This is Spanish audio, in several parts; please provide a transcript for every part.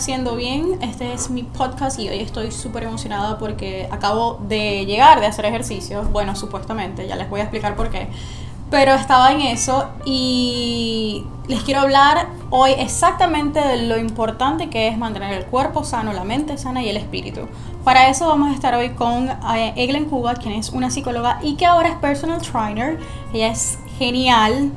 Haciendo Bien. Este es mi podcast y hoy estoy súper emocionada porque acabo de llegar de hacer ejercicio. Bueno, supuestamente, ya les voy a explicar por qué. Pero estaba en eso y les quiero hablar hoy exactamente de lo importante que es mantener el cuerpo sano, la mente sana y el espíritu. Para eso vamos a estar hoy con eh, Eglin Cuba, quien es una psicóloga y que ahora es personal trainer. Ella es genial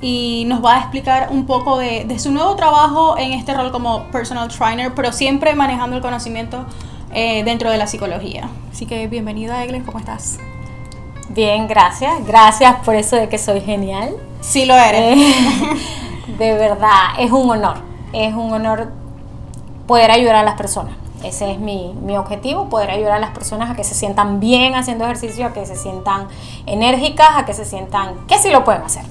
y nos va a explicar un poco de, su nuevo trabajo en este rol como personal trainer, pero siempre manejando el conocimiento eh, dentro de la psicología. Así que bienvenida, Eglin, ¿cómo estás? Bien, gracias. Gracias por eso de que soy genial. Sí lo eres. Eh, de verdad, es un honor. Es un honor poder ayudar a las personas. Ese es mi, mi, objetivo, poder ayudar a las personas a que se sientan bien haciendo ejercicio, a que se sientan enérgicas, a que se sientan que sí lo pueden hacer.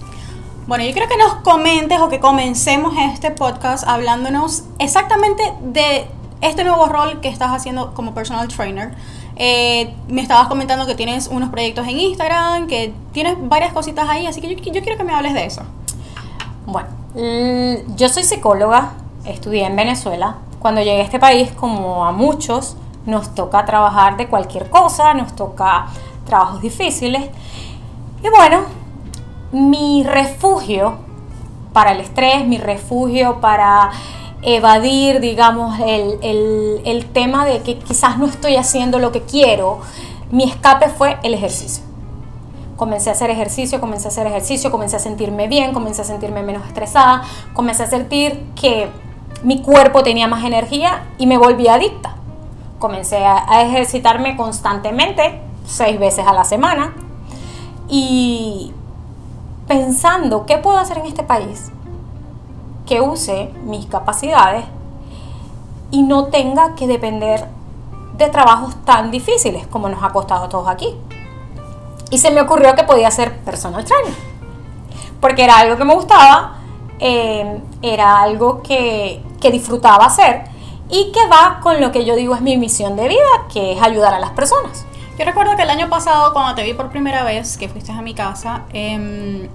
Bueno, yo quiero que nos comentes o que comencemos este podcast hablándonos exactamente de este nuevo rol que estás haciendo como personal trainer. Eh, me estabas comentando que tienes unos proyectos en Instagram, que tienes varias cositas ahí, así que yo, yo quiero que me hables de eso. Bueno, yo soy psicóloga, estudié en Venezuela. Cuando llegué a este país, como a muchos, nos toca trabajar de cualquier cosa, nos toca trabajos difíciles. Y bueno, mi refugio para el estrés, mi refugio para evadir, digamos, el, tema de que quizás no estoy haciendo lo que quiero, mi escape fue el ejercicio. Comencé a hacer ejercicio, comencé a hacer ejercicio, comencé a sentirme bien, comencé a sentirme menos estresada, comencé a sentir que mi cuerpo tenía más energía y me volví adicta. Comencé a ejercitarme constantemente, seis veces a la semana, y pensando qué puedo hacer en este país que use mis capacidades y no tenga que depender de trabajos tan difíciles como nos ha costado a todos aquí. Y se me ocurrió que podía ser personal trainer, porque era algo que me gustaba, eh, era algo que, que disfrutaba hacer y que va con lo que yo digo es mi misión de vida, que es ayudar a las personas. Yo recuerdo que el año pasado, cuando te vi por primera vez, que fuiste a mi casa, eh,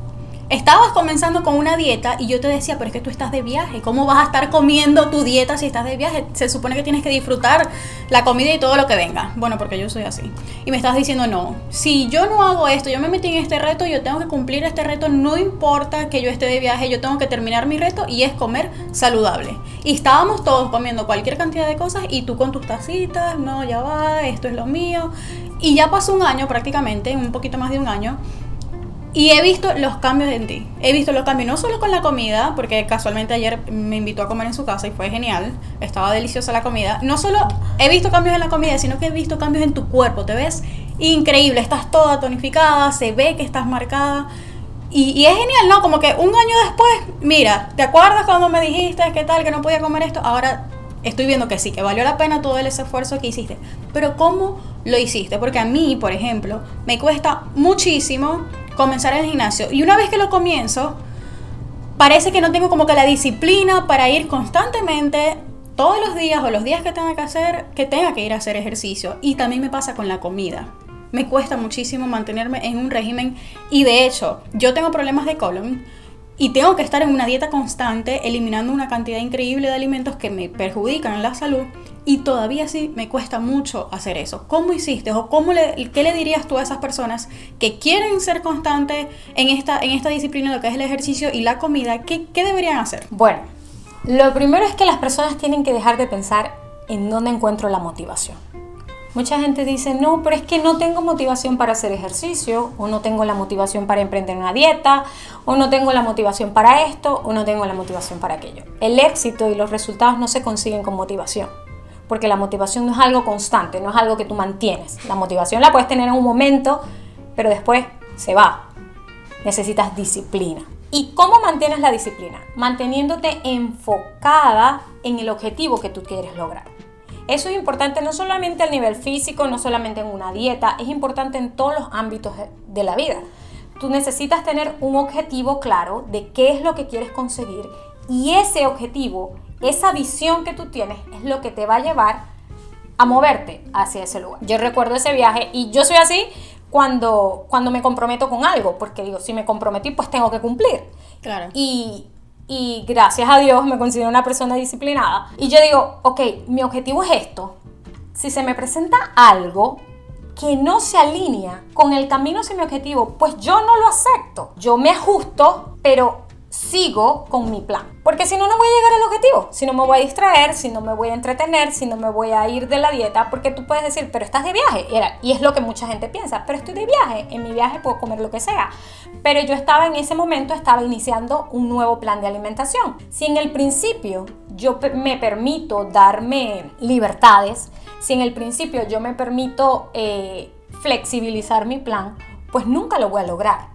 estabas comenzando con una dieta y yo te decía, pero es que tú estás de viaje, ¿cómo vas a estar comiendo tu dieta si estás de viaje? Se supone que tienes que disfrutar la comida y todo lo que venga. Bueno, porque yo soy así. Y me estabas diciendo, no, si yo no hago esto, yo me metí en este reto, yo tengo que cumplir este reto, no importa que yo esté de viaje, yo tengo que terminar mi reto y es comer saludable. Y estábamos todos comiendo cualquier cantidad de cosas y tú con tus tacitas, no, ya va, esto es lo mío. Y ya pasó un año prácticamente, un poquito más de un año, y he visto los cambios en ti. He visto los cambios no solo con la comida, porque casualmente ayer me invitó a comer en su casa y fue genial. Estaba deliciosa la comida. No solo he visto cambios en la comida, sino que he visto cambios en tu cuerpo. Te ves increíble, estás toda tonificada, se ve que estás marcada. Y, es genial, ¿no? Como que un año después, mira, ¿te acuerdas cuando me dijiste que tal, que no podía comer esto? Ahora estoy viendo que sí, que valió la pena todo ese esfuerzo que hiciste. Pero ¿cómo lo hiciste? Porque a mí, por ejemplo, me cuesta muchísimo comenzar el gimnasio. Y una vez que lo comienzo, parece que no tengo como que la disciplina para ir constantemente todos los días o los días que tenga que hacer, que tenga que ir a hacer ejercicio. Y también me pasa con la comida. Me cuesta muchísimo mantenerme en un régimen y de hecho, yo tengo problemas de colon y tengo que estar en una dieta constante, eliminando una cantidad increíble de alimentos que me perjudican la salud y todavía sí me cuesta mucho hacer eso. ¿Cómo hiciste o cómo le, qué le dirías tú a esas personas que quieren ser constantes en esta, en esta disciplina, lo que es el ejercicio y la comida? ¿Qué, qué deberían hacer? Bueno, lo primero es que las personas tienen que dejar de pensar en dónde encuentro la motivación. Mucha gente dice, no, pero es que no tengo motivación para hacer ejercicio, o no tengo la motivación para emprender una dieta, o no tengo la motivación para esto, o no tengo la motivación para aquello. El éxito y los resultados no se consiguen con motivación, porque la motivación no es algo constante, no es algo que tú mantienes. La motivación la puedes tener en un momento, pero después se va. Necesitas disciplina. ¿Y cómo mantienes la disciplina? Manteniéndote enfocada en el objetivo que tú quieres lograr. Eso es importante no solamente al nivel físico, no solamente en una dieta, es importante en todos los ámbitos de la vida. Tú necesitas tener un objetivo claro de qué es lo que quieres conseguir y ese objetivo, esa visión que tú tienes es lo que te va a llevar a moverte hacia ese lugar. Yo recuerdo ese viaje y yo soy así cuando, cuando me comprometo con algo, porque digo, si me comprometí, pues tengo que cumplir. Claro. Y y gracias a Dios me considero una persona disciplinada. Y yo digo, ok, mi objetivo es esto. Si se me presenta algo que no se alinea con el camino hacia mi objetivo, pues yo no lo acepto. Yo me ajusto, pero sigo con mi plan. Porque si no, no voy a llegar al objetivo. Si no me voy a distraer, si no me voy a entretener, si no me voy a ir de la dieta, porque tú puedes decir, pero estás de viaje. Y es lo que mucha gente piensa, pero estoy de viaje. En mi viaje puedo comer lo que sea. Pero yo estaba en ese momento, estaba iniciando un nuevo plan de alimentación. Si en el principio yo me permito darme libertades, si en el principio yo me permito eh, flexibilizar mi plan, pues nunca lo voy a lograr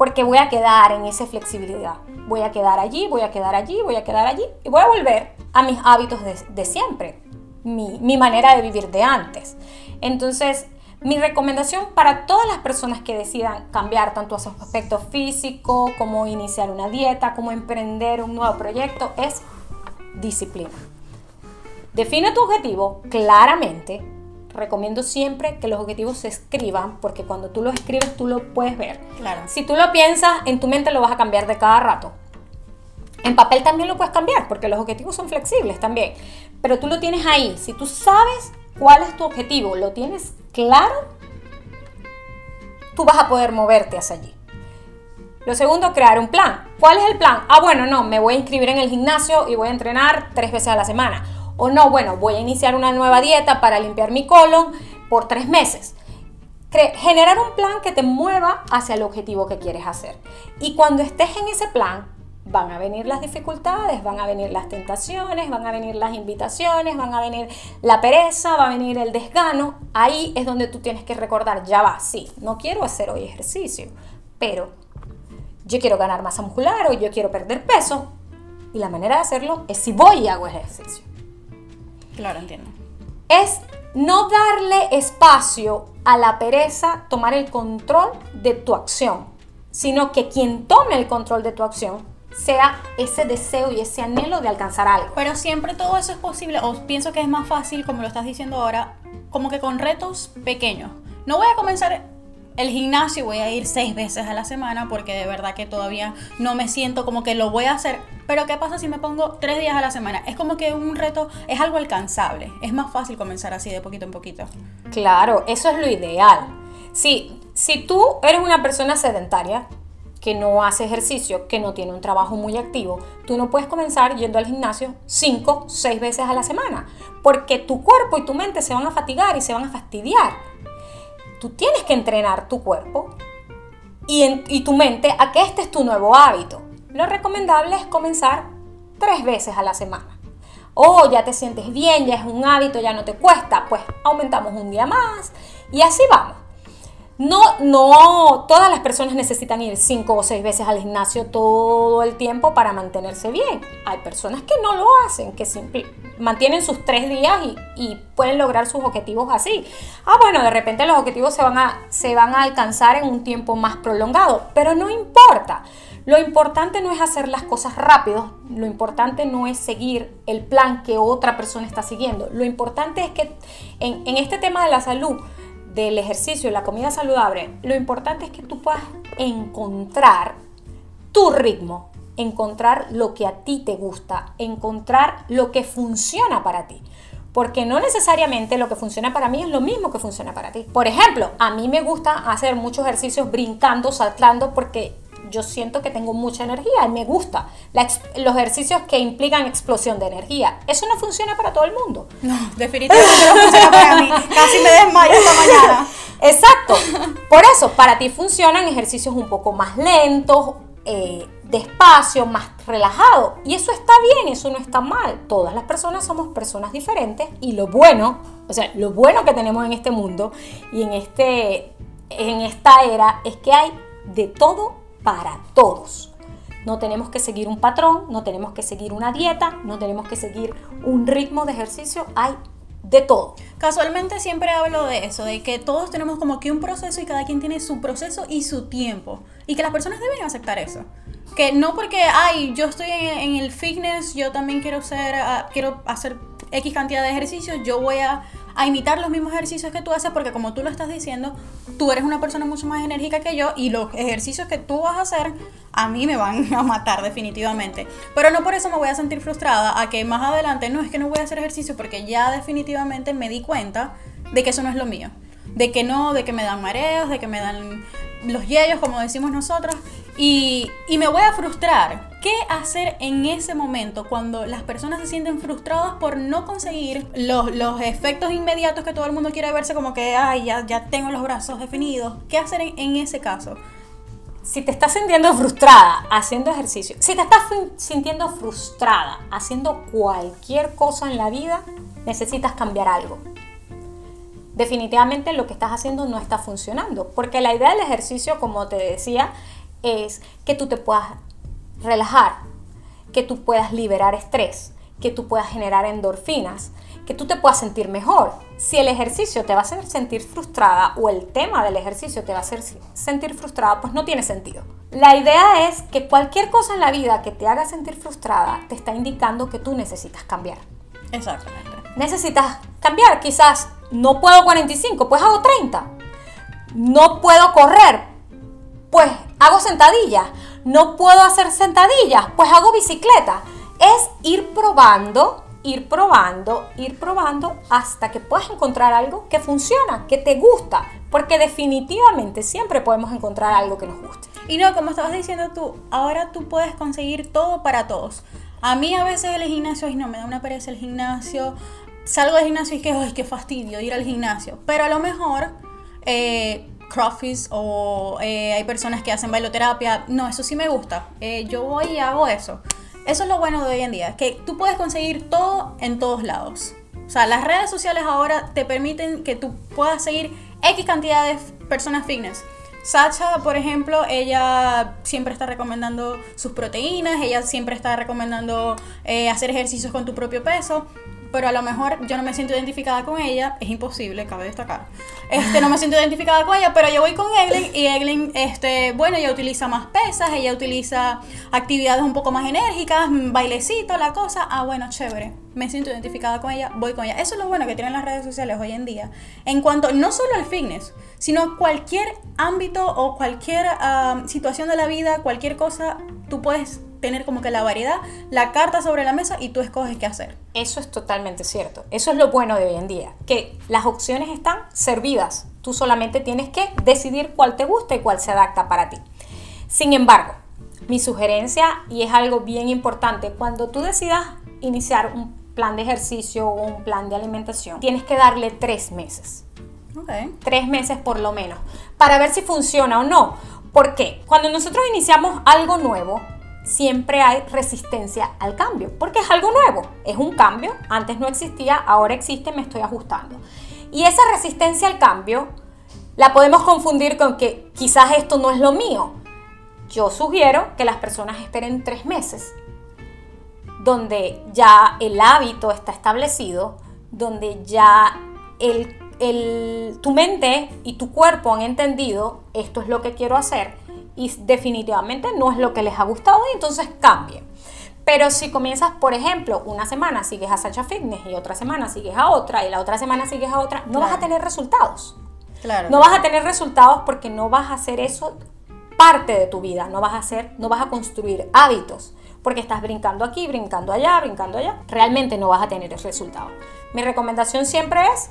porque voy a quedar en esa flexibilidad. Voy a quedar allí, voy a quedar allí, voy a quedar allí y voy a volver a mis hábitos de, siempre, mi, manera de vivir de antes. Entonces, mi recomendación para todas las personas que decidan cambiar tanto a su aspecto físico, como iniciar una dieta, como emprender un nuevo proyecto, es disciplina. Define tu objetivo claramente, recomiendo siempre que los objetivos se escriban, porque cuando tú los escribes tú lo puedes ver. Claro. Si tú lo piensas, en tu mente lo vas a cambiar de cada rato. En papel también lo puedes cambiar, porque los objetivos son flexibles también. Pero tú lo tienes ahí. Si tú sabes cuál es tu objetivo, lo tienes claro, tú vas a poder moverte hacia allí. Lo segundo, crear un plan. ¿Cuál es el plan? Ah, bueno, no, me voy a inscribir en el gimnasio y voy a entrenar tres veces a la semana o no, bueno, voy a iniciar una nueva dieta para limpiar mi colon por tres meses. generar un plan que te mueva hacia el objetivo que quieres hacer. Y cuando estés en ese plan, van a venir las dificultades, van a venir las tentaciones, van a venir las invitaciones, van a venir la pereza, va a venir el desgano. Ahí es donde tú tienes que recordar, ya va, sí, no quiero hacer hoy ejercicio, pero yo quiero ganar masa muscular o yo quiero perder peso. Y la manera de hacerlo es si voy y hago ejercicio. Claro, entiendo. Es no darle espacio a la pereza tomar el control de tu acción, sino que quien tome el control de tu acción sea ese deseo y ese anhelo de alcanzar algo. Pero siempre todo eso es posible, o pienso que es más fácil, como lo estás diciendo ahora, como que con retos pequeños. No voy a comenzar el gimnasio voy a ir seis veces a la semana porque de verdad que todavía no me siento como que lo voy a hacer. Pero ¿qué pasa si me pongo tres días a la semana? Es como que un reto es algo alcanzable. Es más fácil comenzar así de poquito en poquito. Claro, eso es lo ideal. Si, si tú eres una persona sedentaria, que no hace ejercicio, que no tiene un trabajo muy activo, tú no puedes comenzar yendo al gimnasio cinco, seis veces a la semana, porque tu cuerpo y tu mente se van a fatigar y se van a fastidiar tú tienes que entrenar tu cuerpo y, tu mente a que este es tu nuevo hábito. Lo recomendable es comenzar tres veces a la semana. O ya te sientes bien, ya es un hábito, ya no te cuesta, pues aumentamos un día más y así vamos. No, no, todas las personas necesitan ir cinco o seis veces al gimnasio todo el tiempo para mantenerse bien. Hay personas que no lo hacen, que mantienen sus tres días y, pueden lograr sus objetivos así. Ah, bueno, de repente los objetivos se van, a, se van a alcanzar en un tiempo más prolongado, pero no importa. Lo importante no es hacer las cosas rápido, lo importante no es seguir el plan que otra persona está siguiendo. Lo importante es que en este tema de la salud, del ejercicio y la comida saludable, lo importante es que tú puedas encontrar tu ritmo, encontrar lo que a ti te gusta, encontrar lo que funciona para ti. Porque no necesariamente lo que funciona para mí es lo mismo que funciona para ti. Por ejemplo, a mí me gusta hacer muchos ejercicios brincando, saltando, porque yo siento que tengo mucha energía y me gusta. los ejercicios que implican explosión de energía. Eso no funciona para todo el mundo. No, definitivamente no funciona para mí. Casi me desmayo esta mañana. Exacto. Por eso, para ti funcionan ejercicios un poco más lentos, eh, despacio, más relajado. Y eso está bien, eso no está mal. Todas las personas somos personas diferentes y lo bueno, o sea, lo bueno que tenemos en este mundo y en, este, en esta era es que hay de todo para todos. No tenemos que seguir un patrón, no tenemos que seguir una dieta, no tenemos que seguir un ritmo de ejercicio, hay de todo. Casualmente siempre hablo de eso, de que todos tenemos como que un proceso y cada quien tiene su proceso y su tiempo. Y que las personas deben aceptar eso. Que no porque, ay, yo estoy en, el fitness, yo también quiero ser, ah, quiero hacer X cantidad de ejercicios, yo voy a, imitar los mismos ejercicios que tú haces porque como tú lo estás diciendo, tú eres una persona mucho más enérgica que yo y los ejercicios que tú vas a hacer a mí me van a matar definitivamente. Pero no por eso me voy a sentir frustrada a que más adelante no es que no voy a hacer ejercicio porque ya definitivamente me di cuenta de que eso no es lo mío. De que no, de que me dan mareos, de que me dan los yellos, como decimos nosotros. Y me voy a frustrar. ¿Qué hacer en ese momento cuando las personas se sienten frustradas por no conseguir los, los efectos inmediatos que todo el mundo quiere verse como que, ay, ya, ya tengo los brazos definidos? ¿Qué hacer en, en ese caso? si te estás sintiendo frustrada haciendo ejercicio, si te estás sintiendo frustrada haciendo cualquier cosa en la vida, necesitas cambiar algo. Definitivamente lo que estás haciendo no está funcionando, porque la idea del ejercicio, como te decía, es que tú te puedas relajar, que tú puedas liberar estrés, que tú puedas generar endorfinas, que tú te puedas sentir mejor. Si el ejercicio te va a hacer sentir frustrada o el tema del ejercicio te va a hacer sentir frustrada, pues no tiene sentido. La idea es que cualquier cosa en la vida que te haga sentir frustrada te está indicando que tú necesitas cambiar. Exactamente. Necesitas cambiar, quizás no puedo 45, pues hago 30. No puedo correr, pues hago sentadillas. No puedo hacer sentadillas, pues hago bicicleta. Es ir probando ir probando, ir probando hasta que puedas encontrar algo que funciona, que te gusta, porque definitivamente siempre podemos encontrar algo que nos guste. Y no, como estabas diciendo tú, ahora tú puedes conseguir todo para todos. A mí a veces el gimnasio, y no, me da una pereza el gimnasio, salgo del gimnasio y que, ay, qué fastidio ir al gimnasio, pero a lo mejor... Eh, o eh, hay personas que hacen bailoterapia. No, eso sí me gusta. Eh, yo voy y hago eso. Eso es lo bueno de hoy en día, que tú puedes conseguir todo en todos lados. O sea, las redes sociales ahora te permiten que tú puedas seguir X cantidad de personas fitness. Sacha, por ejemplo, ella siempre está recomendando sus proteínas, ella siempre está recomendando eh, hacer ejercicios con tu propio peso pero a lo mejor yo no me siento identificada con ella, es imposible, cabe destacar. Este, no me siento identificada con ella, pero yo voy con Eglin y Eglin, este, bueno, ella utiliza más pesas, ella utiliza actividades un poco más enérgicas, bailecito, la cosa. Ah, bueno, chévere. Me siento identificada con ella, voy con ella. Eso es lo bueno que tienen las redes sociales hoy en día. En cuanto, no solo al fitness, sino cualquier ámbito o cualquier ah, situación de la vida, cualquier cosa, tú puedes tener como que la variedad, la carta sobre la mesa y tú escoges qué hacer. Eso es totalmente cierto. Eso es lo bueno de hoy en día, que las opciones están servidas. Tú solamente tienes que decidir cuál te gusta y cuál se adapta para ti. Sin embargo, mi sugerencia, y es algo bien importante, cuando tú decidas iniciar un plan de ejercicio o un plan de alimentación, tienes que darle tres meses. Okay. Tres meses por lo menos, para ver si funciona o no. ¿Por qué? Cuando nosotros iniciamos algo nuevo, siempre hay resistencia al cambio, porque es algo nuevo, es un cambio, antes no existía, ahora existe, me estoy ajustando. Y esa resistencia al cambio la podemos confundir con que quizás esto no es lo mío. Yo sugiero que las personas esperen tres meses, donde ya el hábito está establecido, donde ya tu mente y tu cuerpo han entendido esto es lo que quiero hacer y definitivamente no es lo que les ha gustado y entonces cambien. Pero si comienzas, por ejemplo, una semana sigues a Sacha Fitness y otra semana sigues a otra y la otra semana sigues a otra, no vas a tener resultados. Claro. No vas a tener resultados porque no vas a hacer eso parte de tu vida, no vas a hacer, no vas a construir hábitos, porque estás brincando aquí, brincando allá, brincando allá, realmente no vas a tener el resultado. Mi recomendación siempre es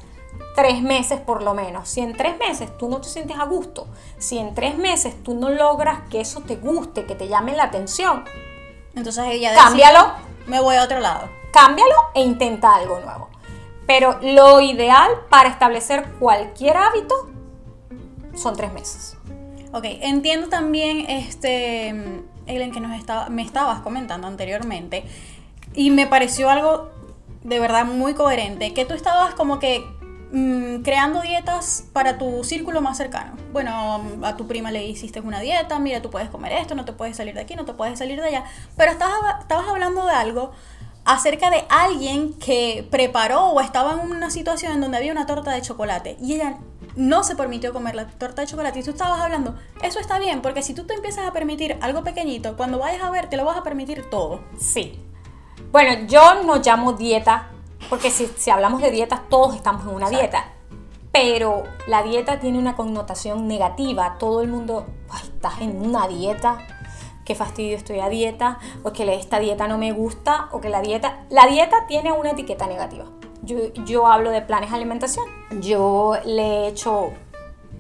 tres meses por lo menos. Si en tres meses tú no te sientes a gusto, si en tres meses tú no logras que eso te guste, que te llame la atención, entonces ella cámbialo, me voy a otro lado. Cámbialo e intenta algo nuevo. Pero lo ideal para establecer cualquier hábito son tres meses. Ok, entiendo también, este, Ellen, que nos estaba, me estabas comentando anteriormente, y me pareció algo de verdad muy coherente, que tú estabas como que Mm, creando dietas para tu círculo más cercano. Bueno, a tu prima le hiciste una dieta, mira, tú puedes comer esto, no te puedes salir de aquí, no te puedes salir de allá. Pero estabas, estabas hablando de algo acerca de alguien que preparó o estaba en una situación en donde había una torta de chocolate y ella no se permitió comer la torta de chocolate y tú estabas hablando, eso está bien, porque si tú te empiezas a permitir algo pequeñito, cuando vayas a ver, te lo vas a permitir todo. Sí. Bueno, yo no llamo dieta porque si, si hablamos de dietas, todos estamos en una dieta. Pero la dieta tiene una connotación negativa. Todo el mundo, "Ay, estás en una dieta, qué fastidio estoy a dieta, o que esta dieta no me gusta, o que la dieta... La dieta tiene una etiqueta negativa. Yo, yo hablo de planes de alimentación. Yo le he hecho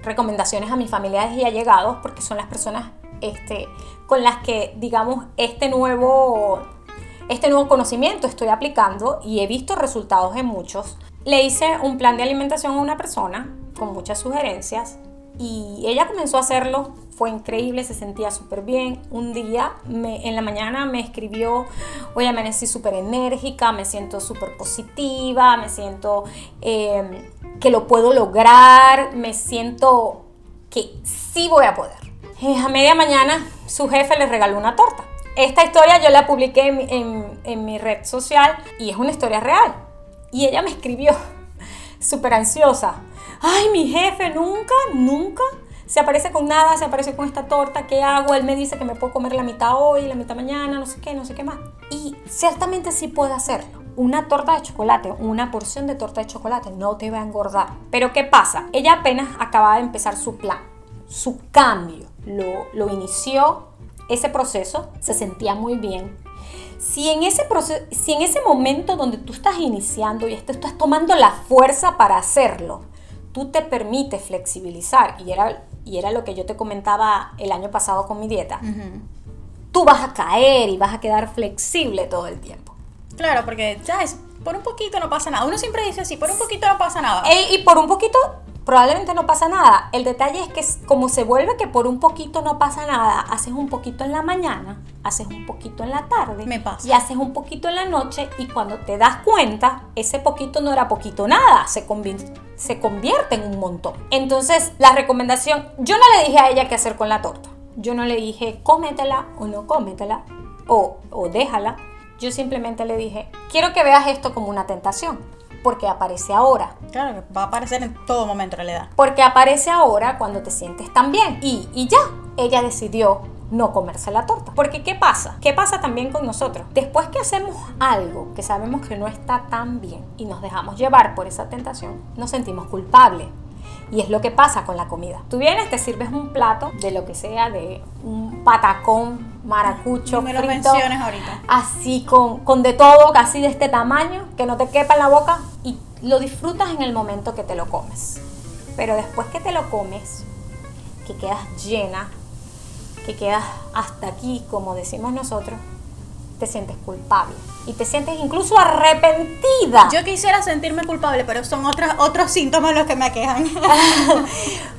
recomendaciones a mis familiares y allegados porque son las personas este, con las que, digamos, este nuevo, este nuevo conocimiento estoy aplicando y he visto resultados en muchos. Le hice un plan de alimentación a una persona con muchas sugerencias y ella comenzó a hacerlo. Fue increíble, se sentía súper bien. Un día en la mañana me escribió, hoy amanecí súper enérgica, me siento súper positiva, me siento eh, que lo puedo lograr, me siento que sí voy a poder. Eh, a media mañana su jefe le regaló una torta. Esta historia yo la publiqué en, mi- red social y es una historia real. Y ella me escribió súper ansiosa. Ay, mi jefe nunca, nunca se aparece con nada, se aparece con esta torta, ¿qué hago? Él me dice que me puedo comer la mitad hoy, la mitad mañana, no sé qué, no sé qué más. Y ciertamente sí puede hacerlo. Una torta de chocolate, una porción de torta de chocolate no te va a engordar. Pero ¿qué pasa? Ella apenas acababa de empezar su plan, su cambio. Lo, lo inició ese proceso, se sentía muy bien. Si en, ese proceso, si en ese momento donde tú estás iniciando y estás tomando la fuerza para hacerlo, tú te permites flexibilizar, y era, y era lo que yo te comentaba el año pasado con mi dieta, tú vas a caer y vas a quedar flexible todo el tiempo. Claro, porque, ¿sabes? Por un poquito no pasa nada. Uno siempre dice así, por un poquito no pasa nada. Y por un poquito probablemente no pasa nada. El detalle es que como se vuelve que por un poquito no pasa nada, haces un poquito en la mañana, haces un poquito en la tarde Me pasa. y haces un poquito en la noche y cuando te das cuenta, ese poquito no era poquito nada, se convierte en un montón. Entonces, la recomendación, yo no le dije a ella qué hacer con la torta. Yo no le dije cómetela o no cómetela o, o déjala. Yo simplemente le dije, quiero que veas esto como una tentación, porque aparece ahora. Claro, va a aparecer en todo momento en realidad. Porque aparece ahora cuando te sientes tan bien. Y, y ya, ella decidió no comerse la torta. Porque ¿qué pasa? ¿Qué pasa también con nosotros? Después que hacemos algo que sabemos que no está tan bien y nos dejamos llevar por esa tentación, nos sentimos culpables. Y es lo que pasa con la comida. Tú vienes, te sirves un plato de lo que sea, de un patacón, maracucho, me lo frito, menciones ahorita. así con, con de todo, casi de este tamaño, que no te quepa en la boca y lo disfrutas en el momento que te lo comes. Pero después que te lo comes, que quedas llena, que quedas hasta aquí, como decimos nosotros, te sientes culpable y te sientes incluso arrepentida. Yo quisiera sentirme culpable, pero son otros otros síntomas los que me aquejan.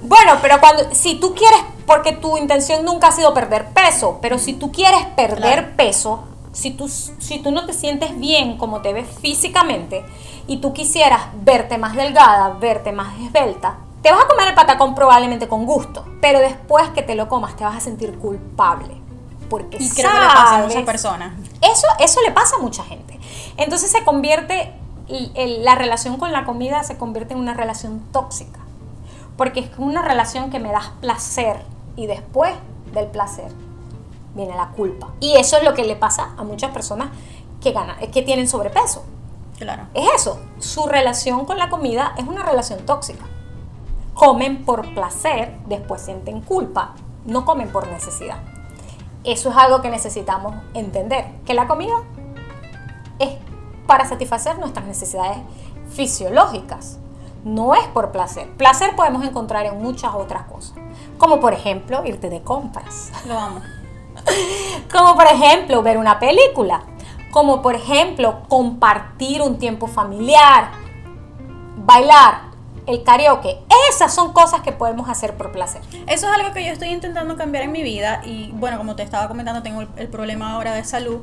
Bueno, pero cuando si tú quieres, porque tu intención nunca ha sido perder peso, pero si tú quieres perder Claro. peso, si tú, si tú no te sientes bien como te ves físicamente y tú quisieras verte más delgada, verte más esbelta, te vas a comer el patacón probablemente con gusto, pero después que te lo comas te vas a sentir culpable. Porque y creo que le pasa a muchas personas. eso, eso le pasa a mucha gente. Entonces se convierte, la relación con la comida se convierte en una relación tóxica. Porque es una relación que me das placer y después del placer viene la culpa. Y eso es lo que le pasa a muchas personas que, ganan, que tienen sobrepeso. Claro. Es eso, su relación con la comida es una relación tóxica. Comen por placer, después sienten culpa, no comen por necesidad. Eso es algo que necesitamos entender, que la comida es para satisfacer nuestras necesidades fisiológicas, no es por placer. Placer podemos encontrar en muchas otras cosas, como por ejemplo irte de compras Lo amo. como por ejemplo ver una película, como por ejemplo compartir un tiempo familiar, bailar, el karaoke. Esas son cosas que podemos hacer por placer. Eso es algo que yo estoy intentando cambiar en mi vida y bueno, como te estaba comentando, tengo el, problema ahora de salud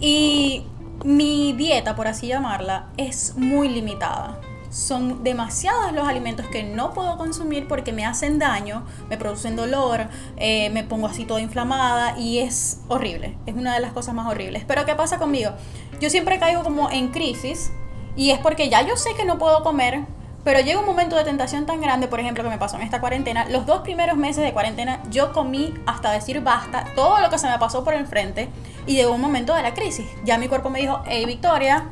y mi dieta, por así llamarla, es muy limitada. Son demasiados los alimentos que no puedo consumir porque me hacen daño, me producen dolor, eh, me pongo así toda inflamada y es horrible. Es una de las cosas más horribles. Pero ¿qué pasa conmigo? Yo siempre caigo como en crisis y es porque ya yo sé que no puedo comer, pero llega un momento de tentación tan grande, por ejemplo, que me pasó en esta cuarentena. Los dos primeros meses de cuarentena yo comí hasta decir basta, todo lo que se me pasó por enfrente y llegó un momento de la crisis. Ya mi cuerpo me dijo, hey Victoria,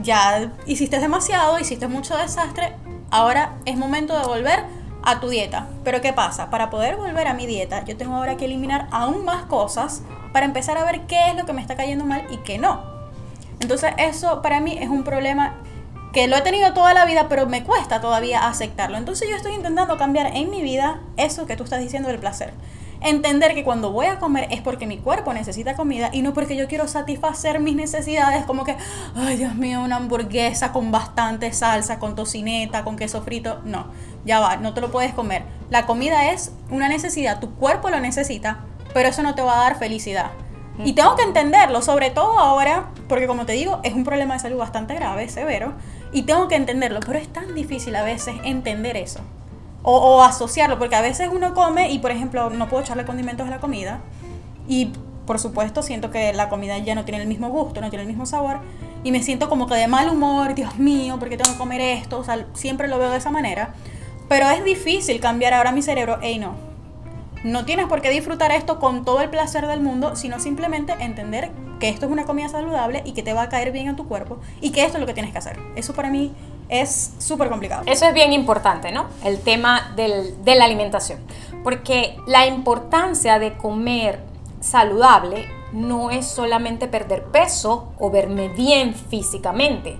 ya hiciste demasiado, hiciste mucho desastre, ahora es momento de volver a tu dieta. Pero ¿qué pasa? Para poder volver a mi dieta, yo tengo ahora que eliminar aún más cosas para empezar a ver qué es lo que me está cayendo mal y qué no. Entonces eso para mí es un problema que lo he tenido toda la vida, pero me cuesta todavía aceptarlo. Entonces yo estoy intentando cambiar en mi vida eso que tú estás diciendo del placer. Entender que cuando voy a comer es porque mi cuerpo necesita comida y no porque yo quiero satisfacer mis necesidades como que, ay Dios mío, una hamburguesa con bastante salsa, con tocineta, con queso frito. No, ya va, no te lo puedes comer. La comida es una necesidad, tu cuerpo lo necesita, pero eso no te va a dar felicidad. Y tengo que entenderlo, sobre todo ahora, porque como te digo, es un problema de salud bastante grave, severo, y tengo que entenderlo, pero es tan difícil a veces entender eso. O, asociarlo, porque a veces uno come y, por ejemplo, no puedo echarle condimentos a la comida, y por supuesto siento que la comida ya no tiene el mismo gusto, no tiene el mismo sabor, y me siento como que de mal humor, Dios mío, porque tengo que comer esto? O sea, siempre lo veo de esa manera. Pero es difícil cambiar ahora mi cerebro, hey no, no tienes por qué disfrutar esto con todo el placer del mundo, sino simplemente entender que esto es una comida saludable y que te va a caer bien a tu cuerpo y que esto es lo que tienes que hacer. Eso para mí es súper complicado. Eso es bien importante, ¿no? El tema de la alimentación. Porque la importancia de comer saludable no es solamente perder peso o verme bien físicamente.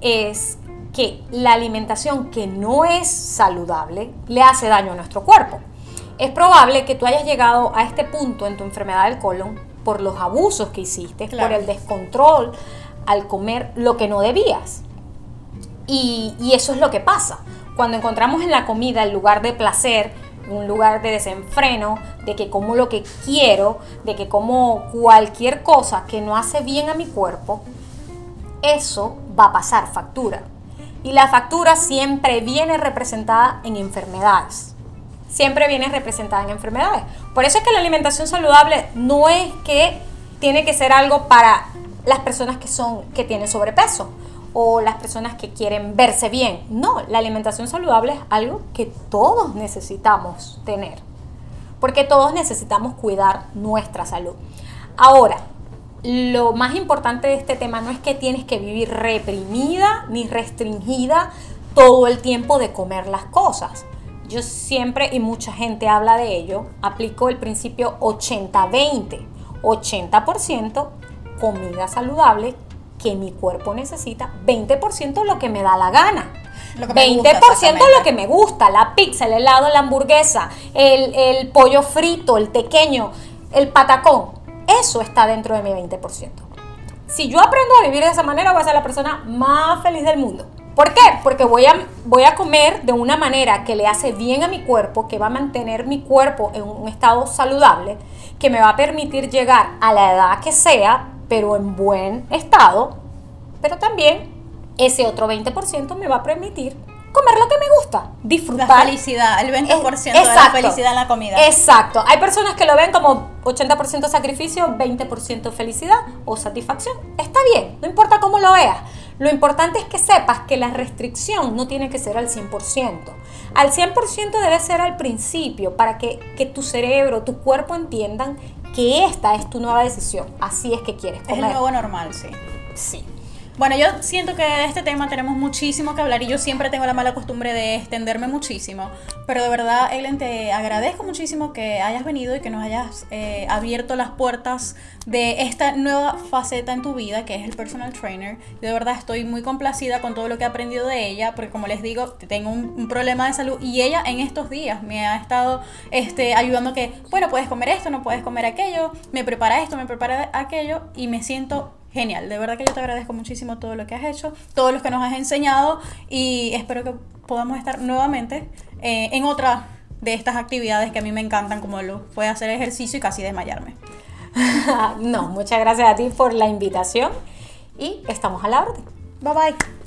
Es que la alimentación que no es saludable le hace daño a nuestro cuerpo. Es probable que tú hayas llegado a este punto en tu enfermedad del colon por los abusos que hiciste, por el descontrol al comer lo que no debías. Y, eso es lo que pasa. Cuando encontramos en la comida el lugar de placer, un lugar de desenfreno, de que como lo que quiero, de que como cualquier cosa que no hace bien a mi cuerpo, eso va a pasar factura. Y la factura siempre viene representada en enfermedades siempre viene representada en enfermedades. Por eso es que la alimentación saludable no es que tiene que ser algo para las personas que son que tienen sobrepeso o las personas que quieren verse bien. No, la alimentación saludable es algo que todos necesitamos tener. Porque todos necesitamos cuidar nuestra salud. Ahora, lo más importante de este tema no es que tienes que vivir reprimida ni restringida todo el tiempo de comer las cosas yo siempre, y mucha gente habla de ello, aplico el principio 80-20. 80%, comida saludable que mi cuerpo necesita, 20% lo que me da la gana. 20% lo que me gusta, la pizza, el helado, la hamburguesa, el, el pollo frito, el pequeño, el patacón. Eso está dentro de mi 20%. Si yo aprendo a vivir de esa manera, voy a ser la persona más feliz del mundo. ¿Por qué? Porque voy a, voy a comer de una manera que le hace bien a mi cuerpo, que va a mantener mi cuerpo en un estado saludable, que me va a permitir llegar a la edad que sea, pero en buen estado, pero también ese otro 20% me va a permitir comer lo que me gusta, disfrutar. La felicidad, el 20% de la felicidad en la comida. Exacto. Hay personas que lo ven como 80% sacrificio, 20% felicidad o satisfacción. Está bien, no importa cómo lo veas. Lo importante es que sepas que la restricción no tiene que ser al 100%. Al 100% debe ser al principio para que, tu cerebro, tu cuerpo entiendan que esta es tu nueva decisión. Así es que quieres comer. Es el nuevo normal, sí. Sí. Bueno, yo siento que de este tema tenemos muchísimo que hablar y yo siempre tengo la mala costumbre de extenderme muchísimo. Pero de verdad, Ellen, te agradezco muchísimo que hayas venido y que nos hayas eh, abierto las puertas de esta nueva faceta en tu vida, que es el personal trainer. Yo de verdad estoy muy complacida con todo lo que he aprendido de ella, porque como les digo, tengo un, problema de salud y ella en estos días me ha estado este, ayudando que, bueno, puedes comer esto, no puedes comer aquello, me prepara esto, me prepara aquello y me siento genial. De verdad que yo te agradezco muchísimo todo lo que has hecho, todos los que nos has enseñado y espero que podamos estar nuevamente eh, en otra de estas actividades que a mí me encantan, como lo fue hacer ejercicio y casi desmayarme. no, muchas gracias a ti por la invitación y estamos a la orden. Bye bye.